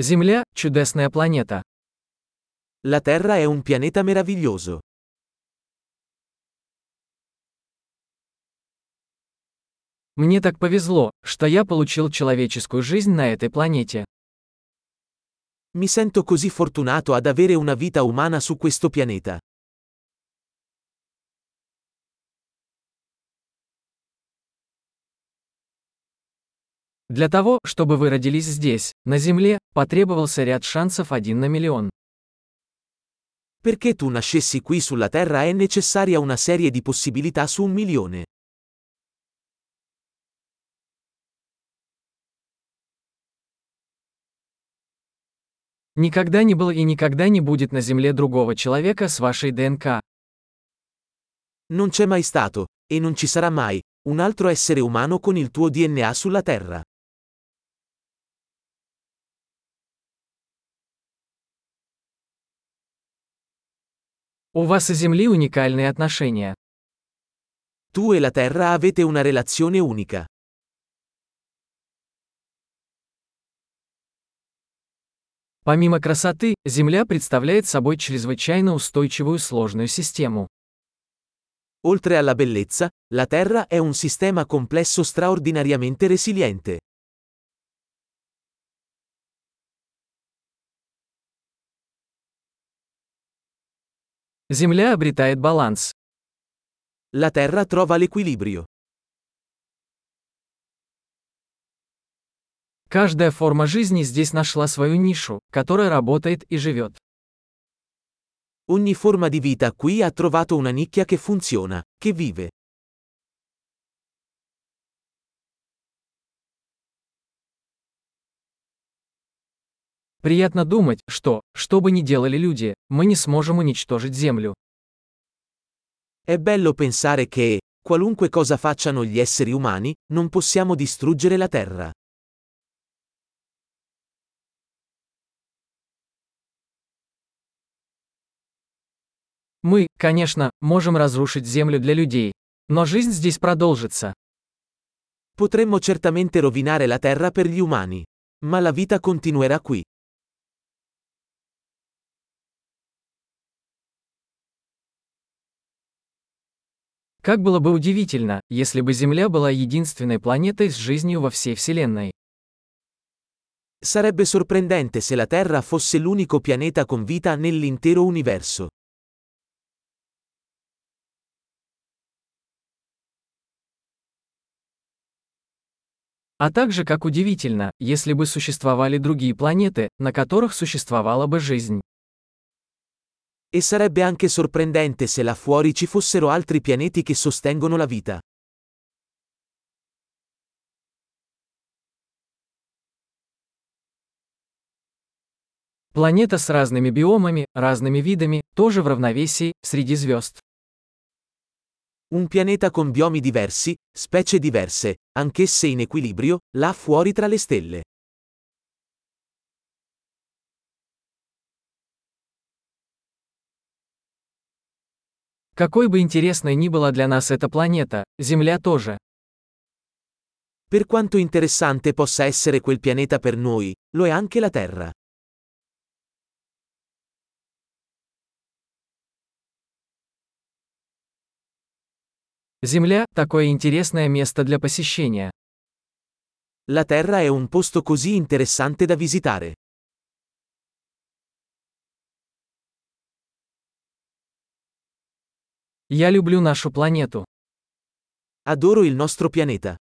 Земля – чудесная планета. La Terra è un pianeta meraviglioso. Мне так повезло, что я получил человеческую жизнь на этой планете. Mi sento così fortunato ad avere una vita umana su questo pianeta. Для того, чтобы вы родились здесь, на Земле, потребовался ряд шансов один на миллион. Perché tu nascessi qui sulla Terra è necessaria una serie di possibilità su un milione. Никогда не было и никогда не будет на Земле другого человека с вашей ДНК. Non c'è mai stato, e non ci sarà mai, un altro essere umano con il tuo DNA sulla Terra. У вас и Земли уникальные отношения. Tu e la Terra avete una relazione unica. Помимо красоты, Земля представляет собой чрезвычайно устойчивую сложную систему. Oltre alla bellezza, la Terra è un sistema complesso straordinariamente resiliente. Земля обретает баланс. La Terra trova l'equilibrio. Каждая форма жизни здесь нашла свою нишу, которая работает и живет. Ogni forma di vita qui ha trovato una nicchia che funziona, che vive. Приятно думать, что, что бы ни делали люди, мы не сможем уничтожить Землю. È bello pensare che, qualunque cosa facciano gli esseri umani, non possiamo distruggere la Terra. Мы, конечно, можем разрушить Землю для людей. Но жизнь здесь продолжится. Potremmo certamente rovinare la Terra per gli umani. Ma la vita continuerà qui. Как было бы удивительно, если бы Земля была единственной планетой с жизнью во всей Вселенной. Sarebbe sorprendente se la Terra fosse l'unico pianeta con vita nell'intero universo. А также как удивительно, если бы существовали другие планеты, на которых существовала бы жизнь. E sarebbe anche sorprendente se là fuori ci fossero altri pianeti che sostengono la vita. Планета с разными биомами, разными видами, тоже в равновесии, среди звезд. Un pianeta con biomi diversi, specie diverse, anch'esse in equilibrio, là fuori tra le stelle. Какой бы интересной ни была для нас эта планета, Земля тоже. Per quanto interessante possa essere quel pianeta per noi, lo è anche la Terra. Земля – такое интересное место для посещения. La Terra è un posto così interessante da visitare. Я люблю нашу планету. Adoro il nostro pianeta.